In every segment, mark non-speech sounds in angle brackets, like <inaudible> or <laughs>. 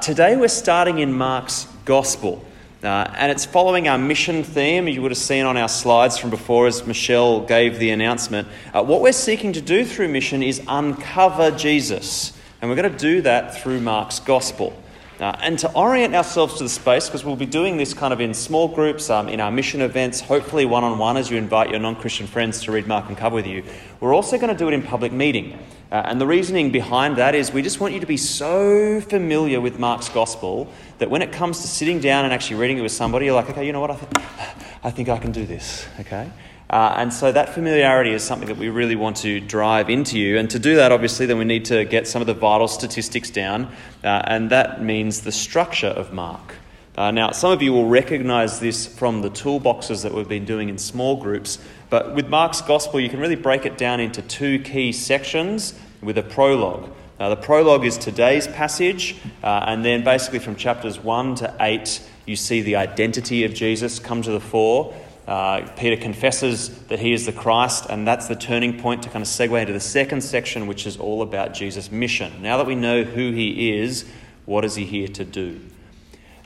today we're starting in Mark's Gospel. Uh, and it's following our mission theme, you would have seen on our slides from before as Michelle gave the announcement. Uh, what we're seeking to do through mission is uncover Jesus. And we're going to do that through Mark's Gospel. Uh, and to orient ourselves to the space, because we'll be doing this kind of in small groups, um, in our mission events, hopefully one on one as you invite your non Christian friends to read Mark and cover with you, we're also going to do it in public meeting. Uh, and the reasoning behind that is we just want you to be so familiar with Mark's gospel that when it comes to sitting down and actually reading it with somebody, you're like, okay, you know what? I, th- <sighs> I think I can do this, okay? Uh, and so that familiarity is something that we really want to drive into you. And to do that, obviously, then we need to get some of the vital statistics down, uh, and that means the structure of Mark. Uh, now, some of you will recognize this from the toolboxes that we've been doing in small groups, but with Mark's Gospel, you can really break it down into two key sections with a prologue. Now, the prologue is today's passage, uh, and then basically from chapters 1 to 8, you see the identity of Jesus come to the fore. Uh, Peter confesses that he is the Christ, and that's the turning point to kind of segue into the second section, which is all about Jesus' mission. Now that we know who he is, what is he here to do?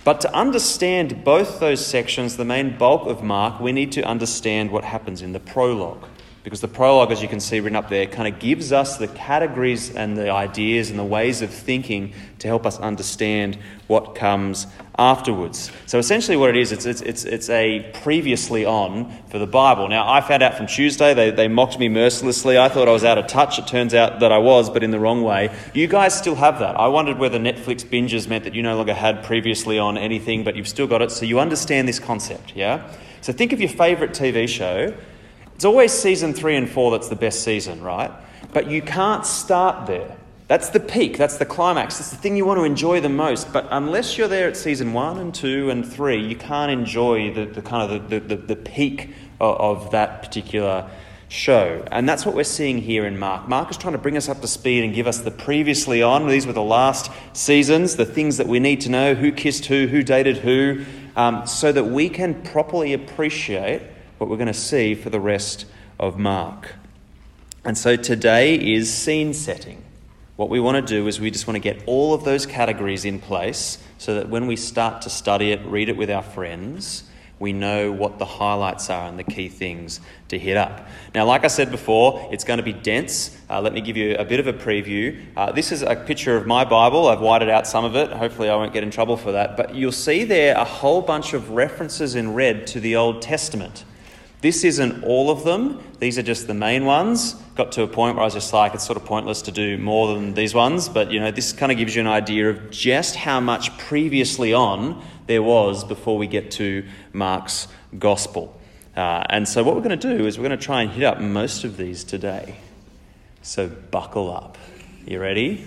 But to understand both those sections, the main bulk of Mark, we need to understand what happens in the prologue. Because the prologue, as you can see written up there, kind of gives us the categories and the ideas and the ways of thinking to help us understand what comes afterwards. So essentially, what it is, it's, it's, it's, it's a previously on for the Bible. Now, I found out from Tuesday, they, they mocked me mercilessly. I thought I was out of touch. It turns out that I was, but in the wrong way. You guys still have that. I wondered whether Netflix binges meant that you no longer had previously on anything, but you've still got it. So you understand this concept, yeah? So think of your favourite TV show it's always season three and four that's the best season, right? But you can't start there. That's the peak, that's the climax, that's the thing you want to enjoy the most. But unless you're there at season one and two and three, you can't enjoy the, the kind of the, the, the peak of, of that particular show. And that's what we're seeing here in Mark. Mark is trying to bring us up to speed and give us the previously on. These were the last seasons, the things that we need to know who kissed who, who dated who, um, so that we can properly appreciate what we're going to see for the rest of Mark. And so today is scene setting. What we want to do is we just want to get all of those categories in place so that when we start to study it, read it with our friends, we know what the highlights are and the key things to hit up. Now, like I said before, it's going to be dense. Uh, let me give you a bit of a preview. Uh, this is a picture of my Bible. I've whited out some of it. Hopefully, I won't get in trouble for that. But you'll see there a whole bunch of references in red to the Old Testament. This isn't all of them, these are just the main ones. Got to a point where I was just like, it's sort of pointless to do more than these ones, but you know, this kind of gives you an idea of just how much previously on there was before we get to Mark's gospel. Uh, and so, what we're going to do is we're going to try and hit up most of these today. So, buckle up. You ready?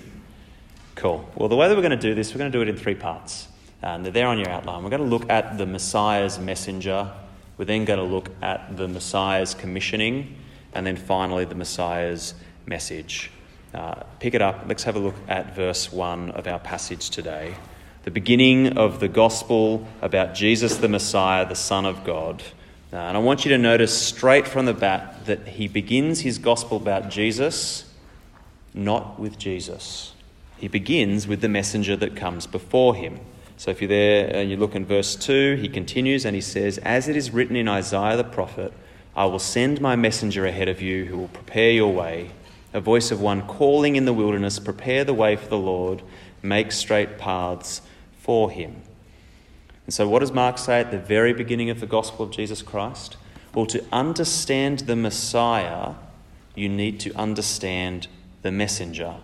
Cool. Well, the way that we're going to do this, we're going to do it in three parts. And they're there on your outline. We're going to look at the Messiah's messenger we're then going to look at the Messiah's commissioning and then finally the Messiah's message. Uh, pick it up. Let's have a look at verse 1 of our passage today. The beginning of the gospel about Jesus the Messiah, the Son of God. Uh, and I want you to notice straight from the bat that he begins his gospel about Jesus not with Jesus. He begins with the messenger that comes before him. So if you're there and you look in verse 2, he continues and he says, As it is written in Isaiah the prophet, I will send my messenger ahead of you who will prepare your way. A voice of one calling in the wilderness, Prepare the way for the Lord, make straight paths for him. And so, what does Mark say at the very beginning of the gospel of Jesus Christ? Well, to understand the Messiah, you need to understand the messenger.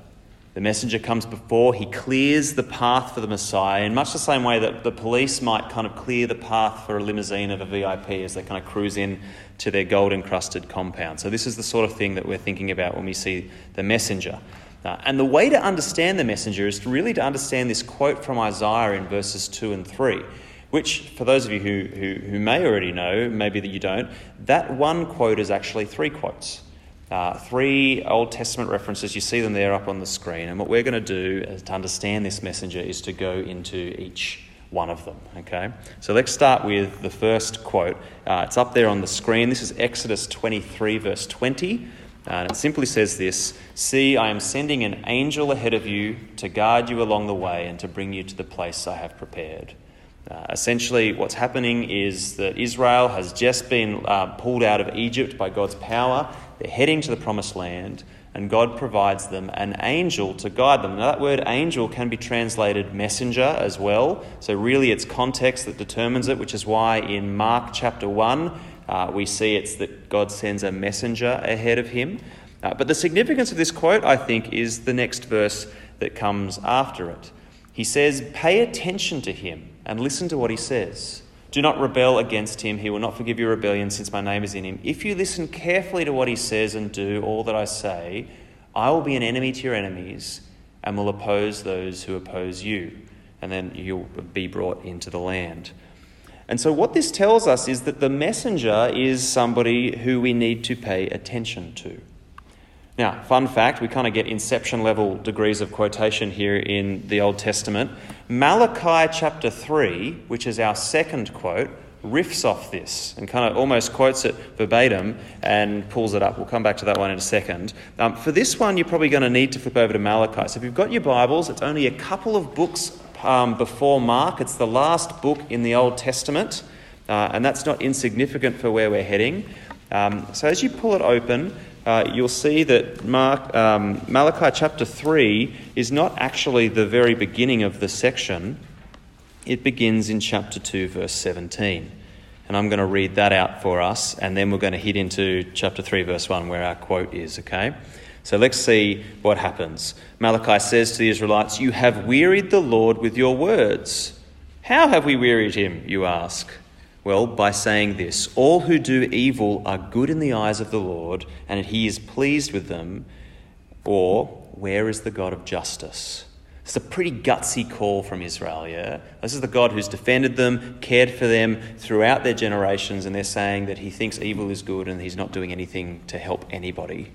The messenger comes before, he clears the path for the Messiah in much the same way that the police might kind of clear the path for a limousine of a VIP as they kind of cruise in to their gold encrusted compound. So, this is the sort of thing that we're thinking about when we see the messenger. Uh, and the way to understand the messenger is to really to understand this quote from Isaiah in verses 2 and 3 which, for those of you who, who, who, may already know, maybe that you don't, that one quote is actually three quotes. Uh, three Old Testament references, you see them there up on the screen. And what we're going to do to understand this messenger is to go into each one of them. Okay? So let's start with the first quote. Uh, it's up there on the screen. This is Exodus 23, verse 20. And it simply says this See, I am sending an angel ahead of you to guard you along the way and to bring you to the place I have prepared. Uh, essentially, what's happening is that Israel has just been uh, pulled out of Egypt by God's power. They're heading to the promised land, and God provides them an angel to guide them. Now, that word angel can be translated messenger as well. So, really, it's context that determines it, which is why in Mark chapter 1, uh, we see it's that God sends a messenger ahead of him. Uh, but the significance of this quote, I think, is the next verse that comes after it. He says, Pay attention to him and listen to what he says. Do not rebel against him. He will not forgive your rebellion since my name is in him. If you listen carefully to what he says and do all that I say, I will be an enemy to your enemies and will oppose those who oppose you. And then you'll be brought into the land. And so, what this tells us is that the messenger is somebody who we need to pay attention to. Now, fun fact we kind of get inception level degrees of quotation here in the Old Testament. Malachi chapter 3, which is our second quote, riffs off this and kind of almost quotes it verbatim and pulls it up. We'll come back to that one in a second. Um, for this one, you're probably going to need to flip over to Malachi. So if you've got your Bibles, it's only a couple of books um, before Mark. It's the last book in the Old Testament, uh, and that's not insignificant for where we're heading. Um, so as you pull it open, uh, you'll see that Mark, um, Malachi chapter 3 is not actually the very beginning of the section. It begins in chapter 2, verse 17. And I'm going to read that out for us, and then we're going to hit into chapter 3, verse 1, where our quote is, okay? So let's see what happens. Malachi says to the Israelites, You have wearied the Lord with your words. How have we wearied him, you ask? Well, by saying this All who do evil are good in the eyes of the Lord, and he is pleased with them. Or, where is the God of justice? It's a pretty gutsy call from Israel, yeah? This is the God who's defended them, cared for them throughout their generations, and they're saying that he thinks evil is good and he's not doing anything to help anybody.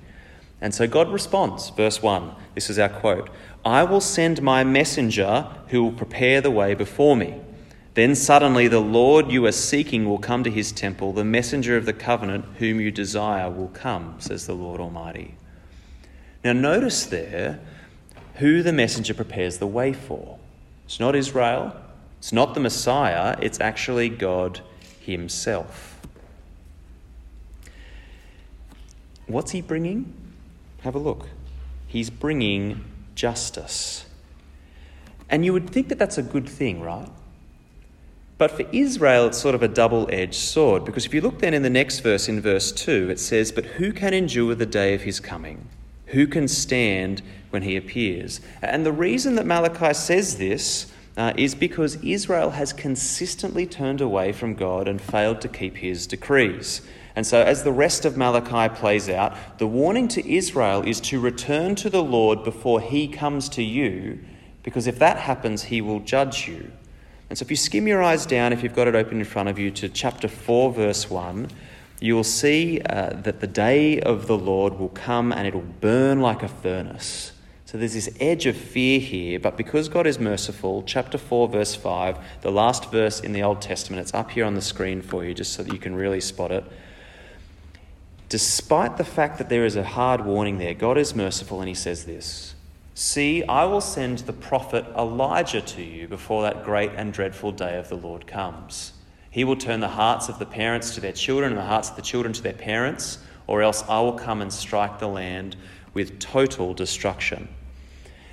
And so God responds, verse 1. This is our quote I will send my messenger who will prepare the way before me. Then suddenly the Lord you are seeking will come to his temple. The messenger of the covenant whom you desire will come, says the Lord Almighty. Now, notice there who the messenger prepares the way for. It's not Israel, it's not the Messiah, it's actually God Himself. What's He bringing? Have a look. He's bringing justice. And you would think that that's a good thing, right? But for Israel, it's sort of a double edged sword, because if you look then in the next verse, in verse 2, it says, But who can endure the day of his coming? Who can stand when he appears? And the reason that Malachi says this uh, is because Israel has consistently turned away from God and failed to keep his decrees. And so, as the rest of Malachi plays out, the warning to Israel is to return to the Lord before he comes to you, because if that happens, he will judge you. And so, if you skim your eyes down, if you've got it open in front of you, to chapter 4, verse 1, you will see uh, that the day of the Lord will come and it'll burn like a furnace. So there's this edge of fear here, but because God is merciful, chapter 4, verse 5, the last verse in the Old Testament, it's up here on the screen for you just so that you can really spot it. Despite the fact that there is a hard warning there, God is merciful and he says this See, I will send the prophet Elijah to you before that great and dreadful day of the Lord comes. He will turn the hearts of the parents to their children and the hearts of the children to their parents, or else I will come and strike the land with total destruction.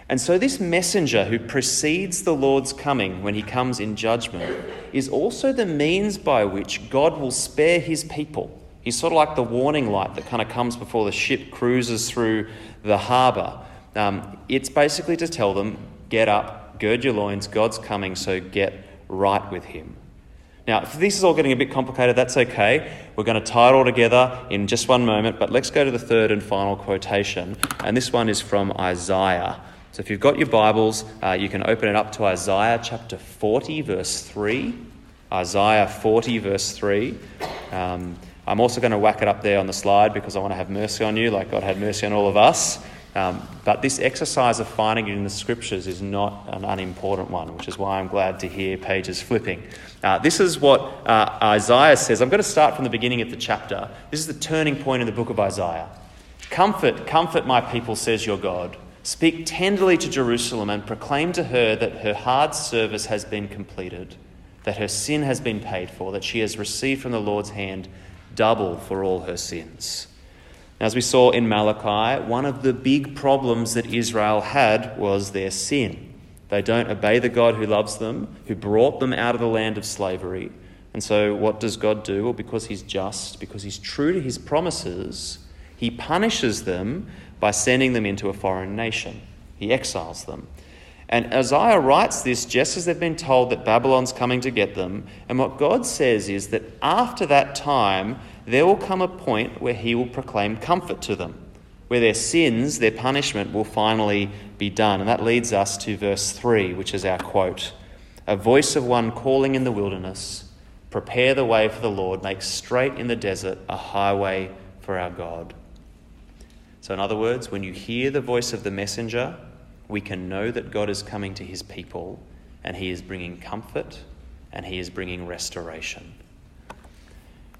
And so, this messenger who precedes the Lord's coming when he comes in judgment is also the means by which God will spare his people. He's sort of like the warning light that kind of comes before the ship cruises through the harbour. Um, it's basically to tell them, get up, gird your loins, God's coming, so get right with Him. Now, if this is all getting a bit complicated, that's okay. We're going to tie it all together in just one moment, but let's go to the third and final quotation, and this one is from Isaiah. So if you've got your Bibles, uh, you can open it up to Isaiah chapter 40, verse 3. Isaiah 40, verse 3. Um, I'm also going to whack it up there on the slide because I want to have mercy on you, like God had mercy on all of us. Um, but this exercise of finding it in the scriptures is not an unimportant one, which is why I'm glad to hear pages flipping. Uh, this is what uh, Isaiah says. I'm going to start from the beginning of the chapter. This is the turning point in the book of Isaiah. Comfort, comfort my people, says your God. Speak tenderly to Jerusalem and proclaim to her that her hard service has been completed, that her sin has been paid for, that she has received from the Lord's hand double for all her sins. As we saw in Malachi, one of the big problems that Israel had was their sin. They don't obey the God who loves them, who brought them out of the land of slavery. And so, what does God do? Well, because He's just, because He's true to His promises, he punishes them by sending them into a foreign nation. He exiles them. And Isaiah writes this just as they've been told that Babylon's coming to get them. And what God says is that after that time, there will come a point where He will proclaim comfort to them, where their sins, their punishment, will finally be done. And that leads us to verse 3, which is our quote A voice of one calling in the wilderness, prepare the way for the Lord, make straight in the desert a highway for our God. So, in other words, when you hear the voice of the messenger, we can know that God is coming to his people and he is bringing comfort and he is bringing restoration.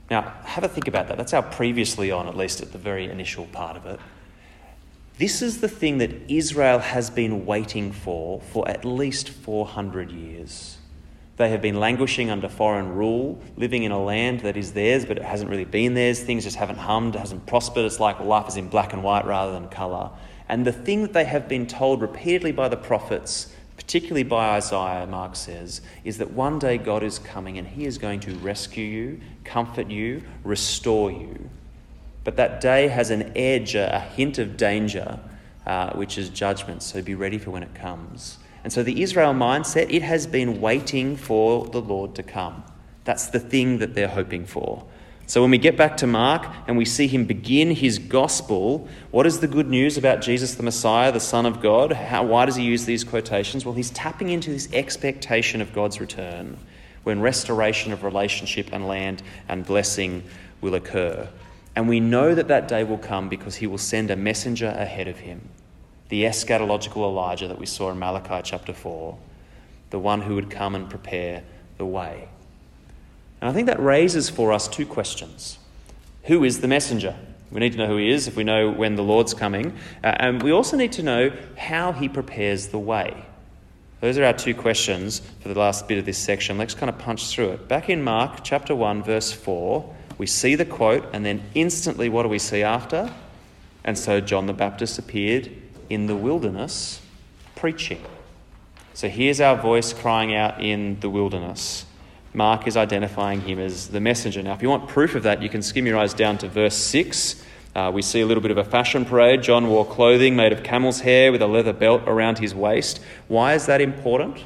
Now, have a think about that. That's our previously on, at least at the very initial part of it. This is the thing that Israel has been waiting for for at least 400 years. They have been languishing under foreign rule, living in a land that is theirs, but it hasn't really been theirs. Things just haven't hummed, hasn't prospered. It's like life is in black and white rather than colour. And the thing that they have been told repeatedly by the prophets, particularly by Isaiah, Mark says, is that one day God is coming and he is going to rescue you, comfort you, restore you. But that day has an edge, a hint of danger, uh, which is judgment. So be ready for when it comes. And so the Israel mindset, it has been waiting for the Lord to come. That's the thing that they're hoping for. So when we get back to Mark and we see him begin his gospel, what is the good news about Jesus the Messiah, the Son of God? How, why does he use these quotations? Well, he's tapping into this expectation of God's return when restoration of relationship and land and blessing will occur. And we know that that day will come because he will send a messenger ahead of him the eschatological Elijah that we saw in Malachi chapter 4, the one who would come and prepare the way. And I think that raises for us two questions. Who is the messenger? We need to know who he is if we know when the Lord's coming. Uh, and we also need to know how he prepares the way. Those are our two questions for the last bit of this section. Let's kind of punch through it. Back in Mark chapter 1, verse 4, we see the quote, and then instantly, what do we see after? And so John the Baptist appeared in the wilderness preaching. So here's our voice crying out in the wilderness. Mark is identifying him as the messenger. Now, if you want proof of that, you can skim your eyes down to verse 6. Uh, we see a little bit of a fashion parade. John wore clothing made of camel's hair with a leather belt around his waist. Why is that important?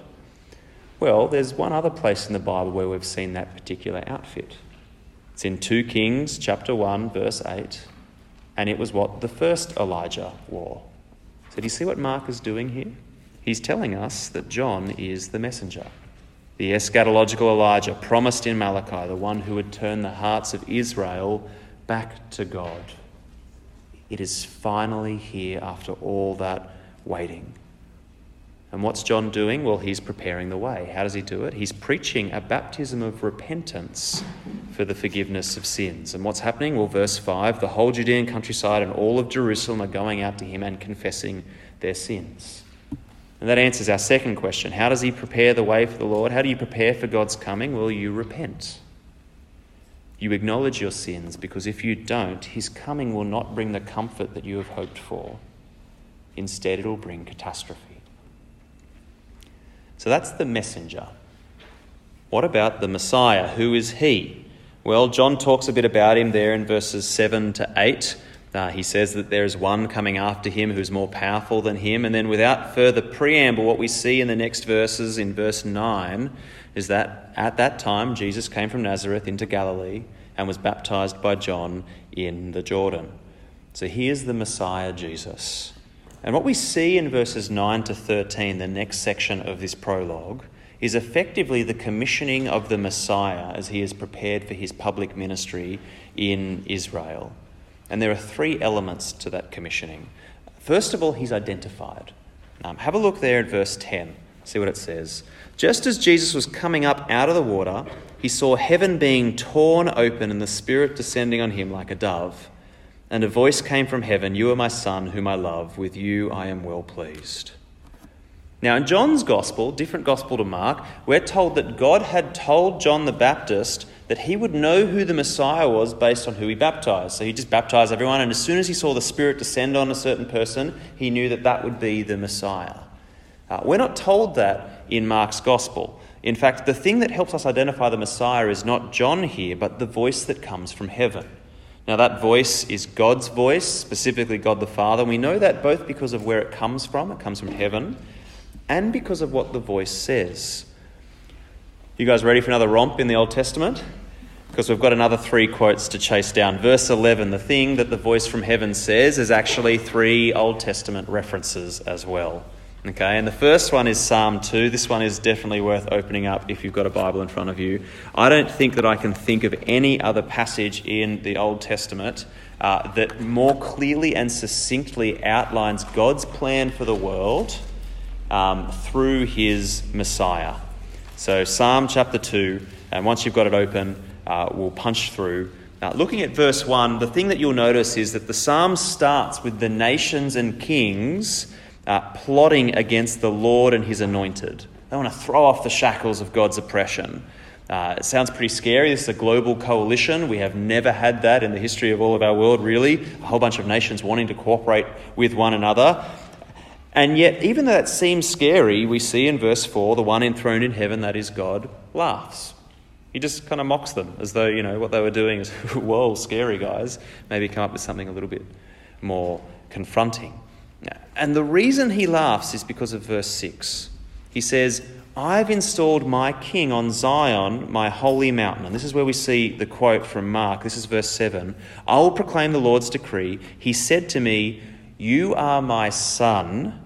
Well, there's one other place in the Bible where we've seen that particular outfit. It's in 2 Kings chapter 1 verse 8, and it was what the first Elijah wore. So, do you see what Mark is doing here? He's telling us that John is the messenger, the eschatological Elijah promised in Malachi, the one who would turn the hearts of Israel back to God. It is finally here after all that waiting. And what's John doing? Well, he's preparing the way. How does he do it? He's preaching a baptism of repentance for the forgiveness of sins. And what's happening? Well, verse 5 the whole Judean countryside and all of Jerusalem are going out to him and confessing their sins. And that answers our second question How does he prepare the way for the Lord? How do you prepare for God's coming? Well, you repent. You acknowledge your sins because if you don't, his coming will not bring the comfort that you have hoped for. Instead, it will bring catastrophe. So that's the messenger. What about the Messiah? Who is he? Well, John talks a bit about him there in verses 7 to 8. Uh, he says that there is one coming after him who's more powerful than him. And then, without further preamble, what we see in the next verses, in verse 9, is that at that time Jesus came from Nazareth into Galilee and was baptized by John in the Jordan. So here's the Messiah, Jesus. And what we see in verses 9 to 13, the next section of this prologue, is effectively the commissioning of the Messiah as he is prepared for his public ministry in Israel. And there are three elements to that commissioning. First of all, he's identified. Um, have a look there at verse 10. See what it says. Just as Jesus was coming up out of the water, he saw heaven being torn open and the Spirit descending on him like a dove. And a voice came from heaven You are my Son, whom I love. With you I am well pleased. Now, in John's gospel, different gospel to Mark, we're told that God had told John the Baptist that he would know who the Messiah was based on who he baptized. So he just baptized everyone, and as soon as he saw the Spirit descend on a certain person, he knew that that would be the Messiah. Uh, we're not told that in Mark's gospel. In fact, the thing that helps us identify the Messiah is not John here, but the voice that comes from heaven. Now, that voice is God's voice, specifically God the Father. We know that both because of where it comes from, it comes from heaven, and because of what the voice says. You guys ready for another romp in the Old Testament? Because we've got another three quotes to chase down. Verse 11, the thing that the voice from heaven says is actually three Old Testament references as well. Okay, and the first one is Psalm 2. This one is definitely worth opening up if you've got a Bible in front of you. I don't think that I can think of any other passage in the Old Testament uh, that more clearly and succinctly outlines God's plan for the world um, through his Messiah. So, Psalm chapter 2, and once you've got it open, uh, we'll punch through. Now, looking at verse 1, the thing that you'll notice is that the psalm starts with the nations and kings uh, plotting against the Lord and his anointed. They want to throw off the shackles of God's oppression. Uh, it sounds pretty scary. This is a global coalition. We have never had that in the history of all of our world, really. A whole bunch of nations wanting to cooperate with one another. And yet, even though that seems scary, we see in verse 4 the one enthroned in heaven, that is God, laughs. He just kind of mocks them as though, you know, what they were doing is, <laughs> whoa, scary guys. Maybe come up with something a little bit more confronting. And the reason he laughs is because of verse 6. He says, I've installed my king on Zion, my holy mountain. And this is where we see the quote from Mark. This is verse 7. I will proclaim the Lord's decree. He said to me, You are my son.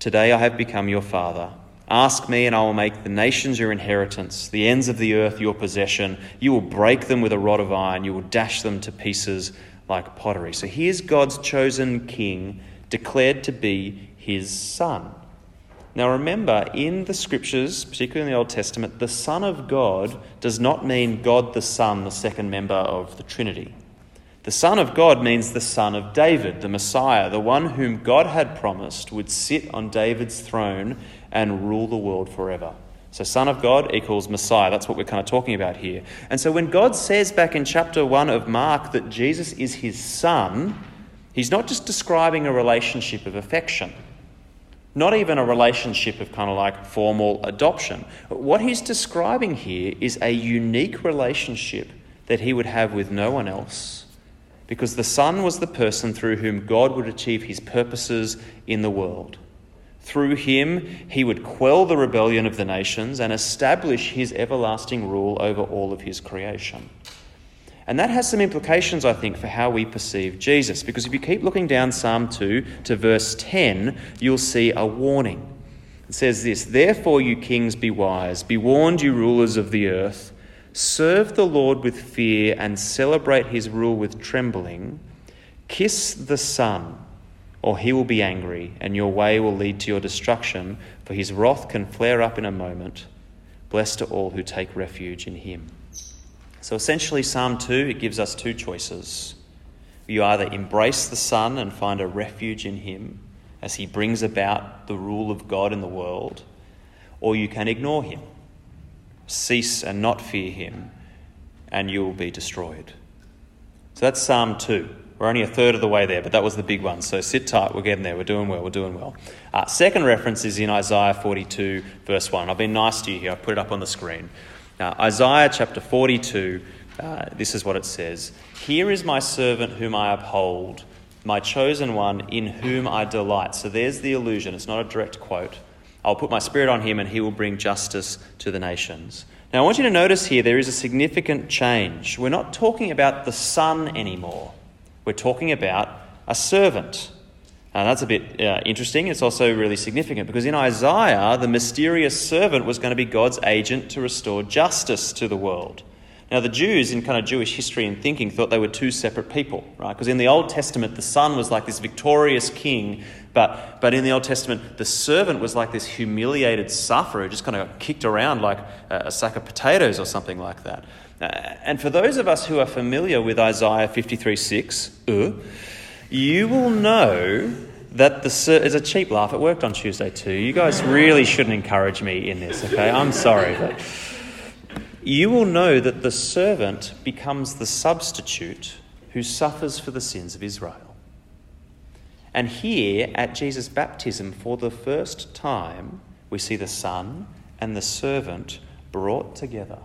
Today I have become your father. Ask me, and I will make the nations your inheritance, the ends of the earth your possession. You will break them with a rod of iron, you will dash them to pieces like pottery. So here's God's chosen king declared to be his son. Now remember, in the scriptures, particularly in the Old Testament, the Son of God does not mean God the Son, the second member of the Trinity. The Son of God means the Son of David, the Messiah, the one whom God had promised would sit on David's throne and rule the world forever. So, Son of God equals Messiah. That's what we're kind of talking about here. And so, when God says back in chapter 1 of Mark that Jesus is his Son, He's not just describing a relationship of affection, not even a relationship of kind of like formal adoption. What he's describing here is a unique relationship that he would have with no one else. Because the Son was the person through whom God would achieve his purposes in the world. Through him, he would quell the rebellion of the nations and establish his everlasting rule over all of his creation. And that has some implications, I think, for how we perceive Jesus. Because if you keep looking down Psalm 2 to verse 10, you'll see a warning. It says this Therefore, you kings, be wise, be warned, you rulers of the earth. Serve the Lord with fear and celebrate his rule with trembling. Kiss the Son, or he will be angry, and your way will lead to your destruction, for his wrath can flare up in a moment. Blessed are all who take refuge in him. So essentially, Psalm 2, it gives us two choices. You either embrace the Son and find a refuge in Him as He brings about the rule of God in the world, or you can ignore Him, cease and not fear Him, and you will be destroyed. So that's Psalm 2. We're only a third of the way there, but that was the big one. So sit tight, we're getting there, we're doing well, we're doing well. Uh, second reference is in Isaiah 42, verse 1. I've been nice to you here, I've put it up on the screen. Now, Isaiah chapter 42, uh, this is what it says Here is my servant whom I uphold, my chosen one in whom I delight. So there's the illusion, it's not a direct quote. I'll put my spirit on him and he will bring justice to the nations. Now, I want you to notice here there is a significant change. We're not talking about the son anymore, we're talking about a servant. And that's a bit uh, interesting. It's also really significant because in Isaiah, the mysterious servant was going to be God's agent to restore justice to the world. Now, the Jews in kind of Jewish history and thinking thought they were two separate people, right? Because in the Old Testament, the son was like this victorious king, but, but in the Old Testament, the servant was like this humiliated sufferer just kind of kicked around like a, a sack of potatoes or something like that. Uh, and for those of us who are familiar with Isaiah 53 6, uh, you will know that the is a cheap laugh. It worked on Tuesday too. You guys really shouldn't encourage me in this, okay? I'm sorry, but you will know that the servant becomes the substitute who suffers for the sins of Israel. And here at Jesus' baptism, for the first time, we see the Son and the servant brought together.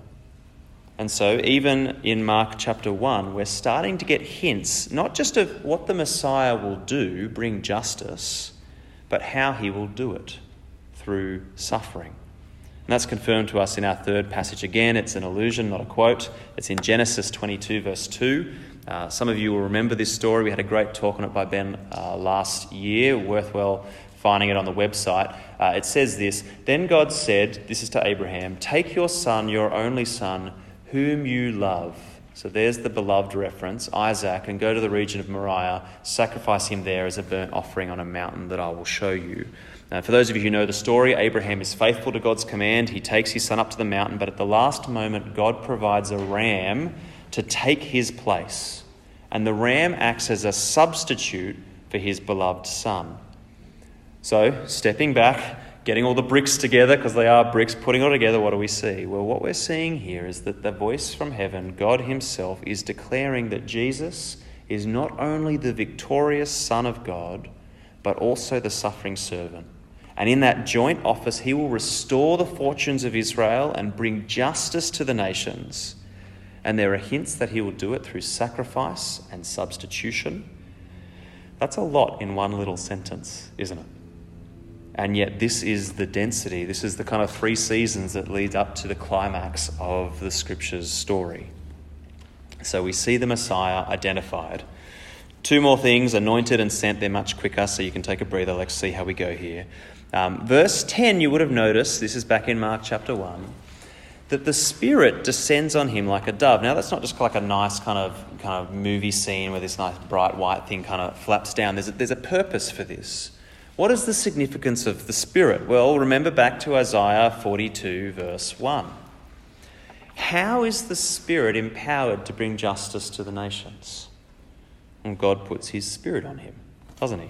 And so, even in Mark chapter 1, we're starting to get hints not just of what the Messiah will do, bring justice, but how he will do it through suffering. And that's confirmed to us in our third passage again. It's an allusion, not a quote. It's in Genesis 22, verse 2. Uh, some of you will remember this story. We had a great talk on it by Ben uh, last year. Worthwhile finding it on the website. Uh, it says this Then God said, This is to Abraham, take your son, your only son, whom you love. So there's the beloved reference, Isaac, and go to the region of Moriah, sacrifice him there as a burnt offering on a mountain that I will show you. Now, for those of you who know the story, Abraham is faithful to God's command. He takes his son up to the mountain, but at the last moment, God provides a ram to take his place. And the ram acts as a substitute for his beloved son. So, stepping back, getting all the bricks together, because they are bricks, putting it all together, what do we see? Well, what we're seeing here is that the voice from heaven, God Himself, is declaring that Jesus is not only the victorious Son of God, but also the suffering servant. And in that joint office, he will restore the fortunes of Israel and bring justice to the nations. And there are hints that he will do it through sacrifice and substitution. That's a lot in one little sentence, isn't it? And yet, this is the density, this is the kind of three seasons that lead up to the climax of the scripture's story. So we see the Messiah identified. Two more things anointed and sent, they're much quicker, so you can take a breather. Let's see how we go here. Um, verse 10, you would have noticed, this is back in Mark chapter 1, that the Spirit descends on him like a dove. Now, that's not just like a nice kind of, kind of movie scene where this nice bright white thing kind of flaps down. There's a, there's a purpose for this. What is the significance of the Spirit? Well, remember back to Isaiah 42, verse 1. How is the Spirit empowered to bring justice to the nations? And God puts His Spirit on him, doesn't He?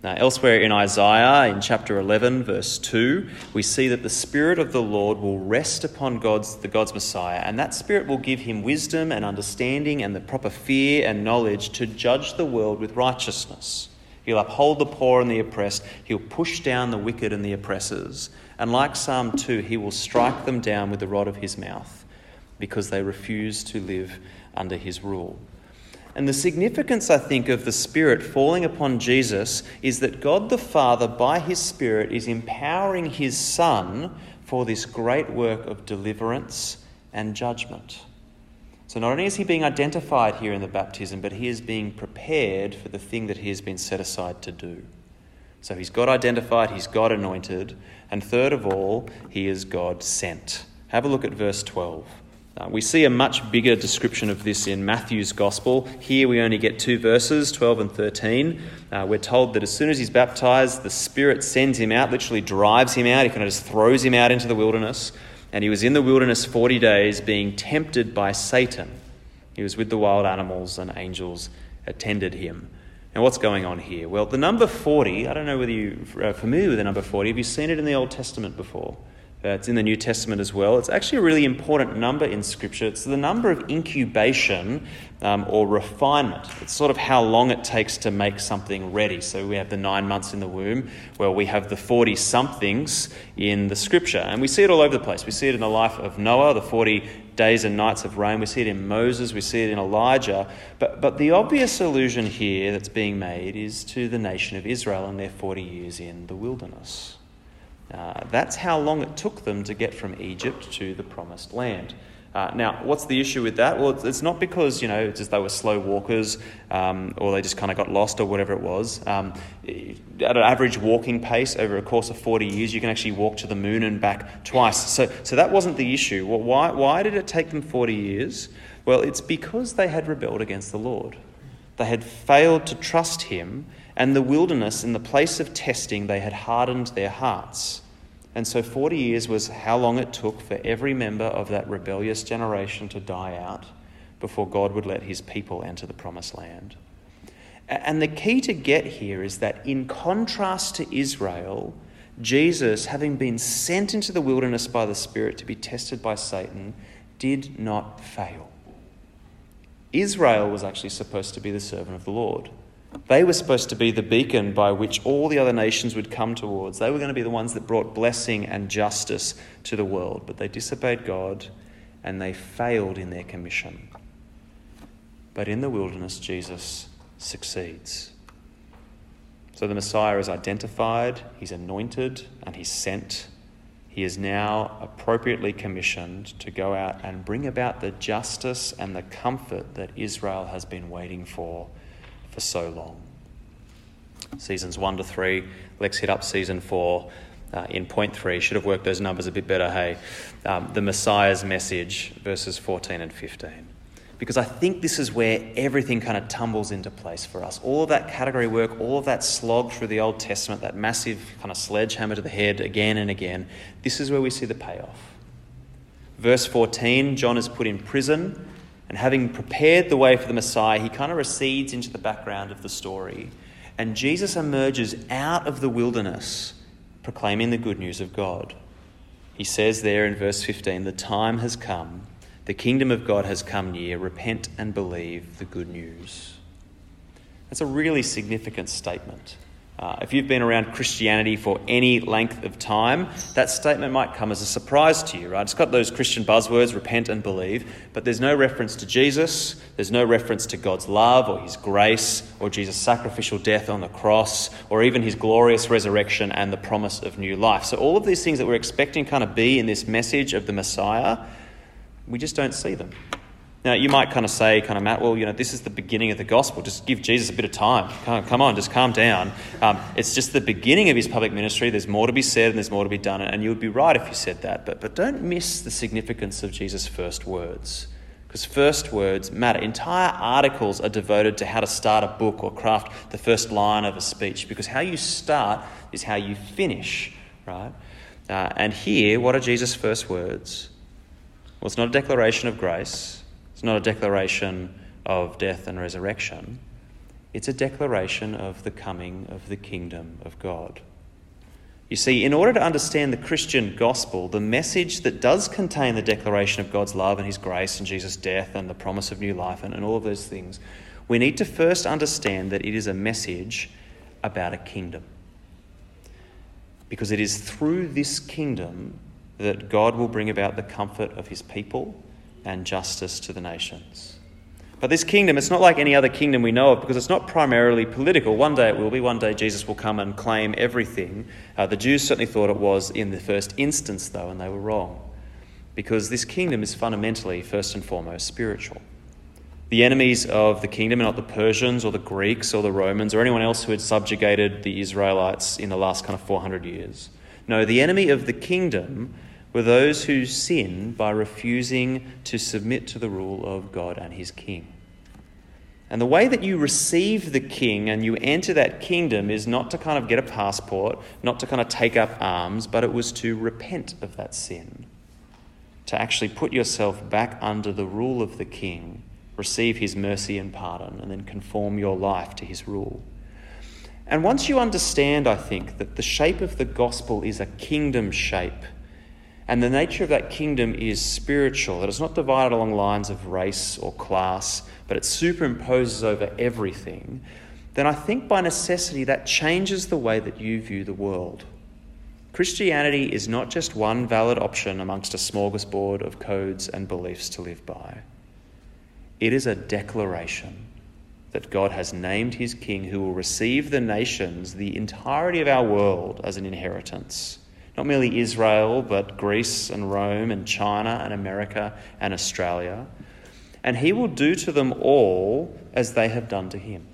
Now, elsewhere in Isaiah, in chapter 11, verse 2, we see that the Spirit of the Lord will rest upon God's, the God's Messiah, and that Spirit will give him wisdom and understanding and the proper fear and knowledge to judge the world with righteousness. He'll uphold the poor and the oppressed, he'll push down the wicked and the oppressors, and like Psalm 2, he will strike them down with the rod of his mouth because they refuse to live under his rule. And the significance, I think, of the Spirit falling upon Jesus is that God the Father, by His Spirit, is empowering His Son for this great work of deliverance and judgment. So not only is He being identified here in the baptism, but He is being prepared for the thing that He has been set aside to do. So He's God identified, He's God anointed, and third of all, He is God sent. Have a look at verse 12. Uh, we see a much bigger description of this in Matthew's Gospel. Here we only get two verses, 12 and 13. Uh, we're told that as soon as he's baptized, the Spirit sends him out, literally drives him out. He kind of just throws him out into the wilderness. And he was in the wilderness 40 days being tempted by Satan. He was with the wild animals, and angels attended him. Now, what's going on here? Well, the number 40, I don't know whether you're familiar with the number 40. Have you seen it in the Old Testament before? Uh, it's in the New Testament as well. It's actually a really important number in Scripture. It's the number of incubation um, or refinement. It's sort of how long it takes to make something ready. So we have the nine months in the womb. Well, we have the 40 somethings in the Scripture. And we see it all over the place. We see it in the life of Noah, the 40 days and nights of rain. We see it in Moses. We see it in Elijah. But, but the obvious allusion here that's being made is to the nation of Israel and their 40 years in the wilderness. Uh, that's how long it took them to get from Egypt to the promised land. Uh, now, what's the issue with that? Well, it's not because, you know, it's just they were slow walkers um, or they just kind of got lost or whatever it was. Um, at an average walking pace over a course of 40 years, you can actually walk to the moon and back twice. So, so that wasn't the issue. Well, why, why did it take them 40 years? Well, it's because they had rebelled against the Lord. They had failed to trust Him, and the wilderness, in the place of testing, they had hardened their hearts. And so 40 years was how long it took for every member of that rebellious generation to die out before God would let his people enter the promised land. And the key to get here is that, in contrast to Israel, Jesus, having been sent into the wilderness by the Spirit to be tested by Satan, did not fail. Israel was actually supposed to be the servant of the Lord. They were supposed to be the beacon by which all the other nations would come towards. They were going to be the ones that brought blessing and justice to the world, but they disobeyed God and they failed in their commission. But in the wilderness, Jesus succeeds. So the Messiah is identified, he's anointed, and he's sent. He is now appropriately commissioned to go out and bring about the justice and the comfort that Israel has been waiting for for so long. Seasons one to three. let's hit up season four uh, in point three. Should have worked those numbers a bit better, hey. Um, the Messiah's message, verses 14 and 15. Because I think this is where everything kind of tumbles into place for us. All of that category work, all of that slog through the Old Testament, that massive kind of sledgehammer to the head again and again, this is where we see the payoff. Verse 14 John is put in prison and having prepared the way for the Messiah, he kind of recedes into the background of the story. And Jesus emerges out of the wilderness, proclaiming the good news of God. He says there in verse 15, The time has come, the kingdom of God has come near. Repent and believe the good news. That's a really significant statement. Uh, if you've been around Christianity for any length of time, that statement might come as a surprise to you, right? It's got those Christian buzzwords, repent and believe, but there's no reference to Jesus, there's no reference to God's love or his grace or Jesus' sacrificial death on the cross or even his glorious resurrection and the promise of new life. So, all of these things that we're expecting kind of be in this message of the Messiah, we just don't see them. Now, you might kind of say, kind of, Matt, well, you know, this is the beginning of the gospel. Just give Jesus a bit of time. Come on, just calm down. Um, it's just the beginning of his public ministry. There's more to be said and there's more to be done. And you would be right if you said that. But, but don't miss the significance of Jesus' first words. Because first words matter. Entire articles are devoted to how to start a book or craft the first line of a speech. Because how you start is how you finish, right? Uh, and here, what are Jesus' first words? Well, it's not a declaration of grace. It's not a declaration of death and resurrection, it's a declaration of the coming of the kingdom of God. You see, in order to understand the Christian gospel, the message that does contain the declaration of God's love and His grace and Jesus' death and the promise of new life and, and all of those things, we need to first understand that it is a message about a kingdom. Because it is through this kingdom that God will bring about the comfort of His people and justice to the nations. But this kingdom, it's not like any other kingdom we know of because it's not primarily political. One day it will be. One day Jesus will come and claim everything. Uh, the Jews certainly thought it was in the first instance, though, and they were wrong. Because this kingdom is fundamentally, first and foremost, spiritual. The enemies of the kingdom are not the Persians or the Greeks or the Romans or anyone else who had subjugated the Israelites in the last kind of 400 years. No, the enemy of the kingdom were those who sin by refusing to submit to the rule of God and his king. And the way that you receive the king and you enter that kingdom is not to kind of get a passport, not to kind of take up arms, but it was to repent of that sin. To actually put yourself back under the rule of the king, receive his mercy and pardon, and then conform your life to his rule. And once you understand, I think, that the shape of the gospel is a kingdom shape and the nature of that kingdom is spiritual, that it's not divided along lines of race or class, but it superimposes over everything, then I think by necessity that changes the way that you view the world. Christianity is not just one valid option amongst a smorgasbord of codes and beliefs to live by. It is a declaration that God has named his king who will receive the nations, the entirety of our world, as an inheritance Not merely Israel, but Greece and Rome and China and America and Australia. And he will do to them all as they have done to him.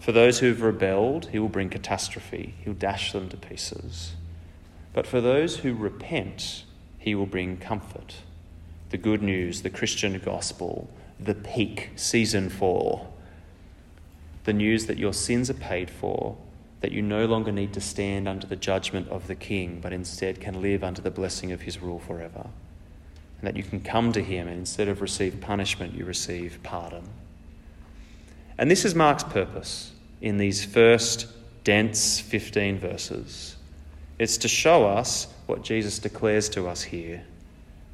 For those who have rebelled, he will bring catastrophe. He'll dash them to pieces. But for those who repent, he will bring comfort. The good news, the Christian gospel, the peak, season four. The news that your sins are paid for, that you no longer need to stand under the judgment of the king, but instead can live under the blessing of his rule forever. And that you can come to him and instead of receive punishment, you receive pardon. And this is Mark's purpose in these first dense 15 verses. It's to show us what Jesus declares to us here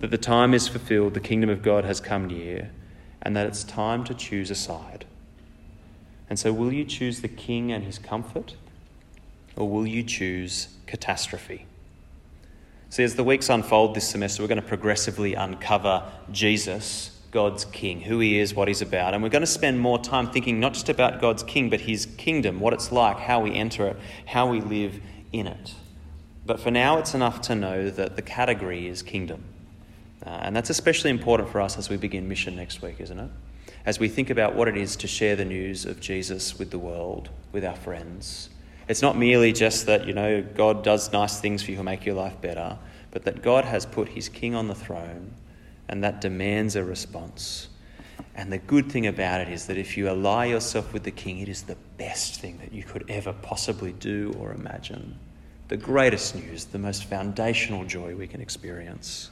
that the time is fulfilled, the kingdom of God has come near, and that it's time to choose a side. And so, will you choose the king and his comfort, or will you choose catastrophe? See, as the weeks unfold this semester, we're going to progressively uncover Jesus God's king, who he is, what he's about. And we're going to spend more time thinking not just about God's king, but his kingdom, what it's like, how we enter it, how we live in it. But for now, it's enough to know that the category is kingdom. Uh, and that's especially important for us as we begin mission next week, isn't it? As we think about what it is to share the news of Jesus with the world, with our friends. It's not merely just that, you know, God does nice things for you to make your life better, but that God has put his king on the throne and that demands a response. And the good thing about it is that if you ally yourself with the king, it is the best thing that you could ever possibly do or imagine. The greatest news, the most foundational joy we can experience.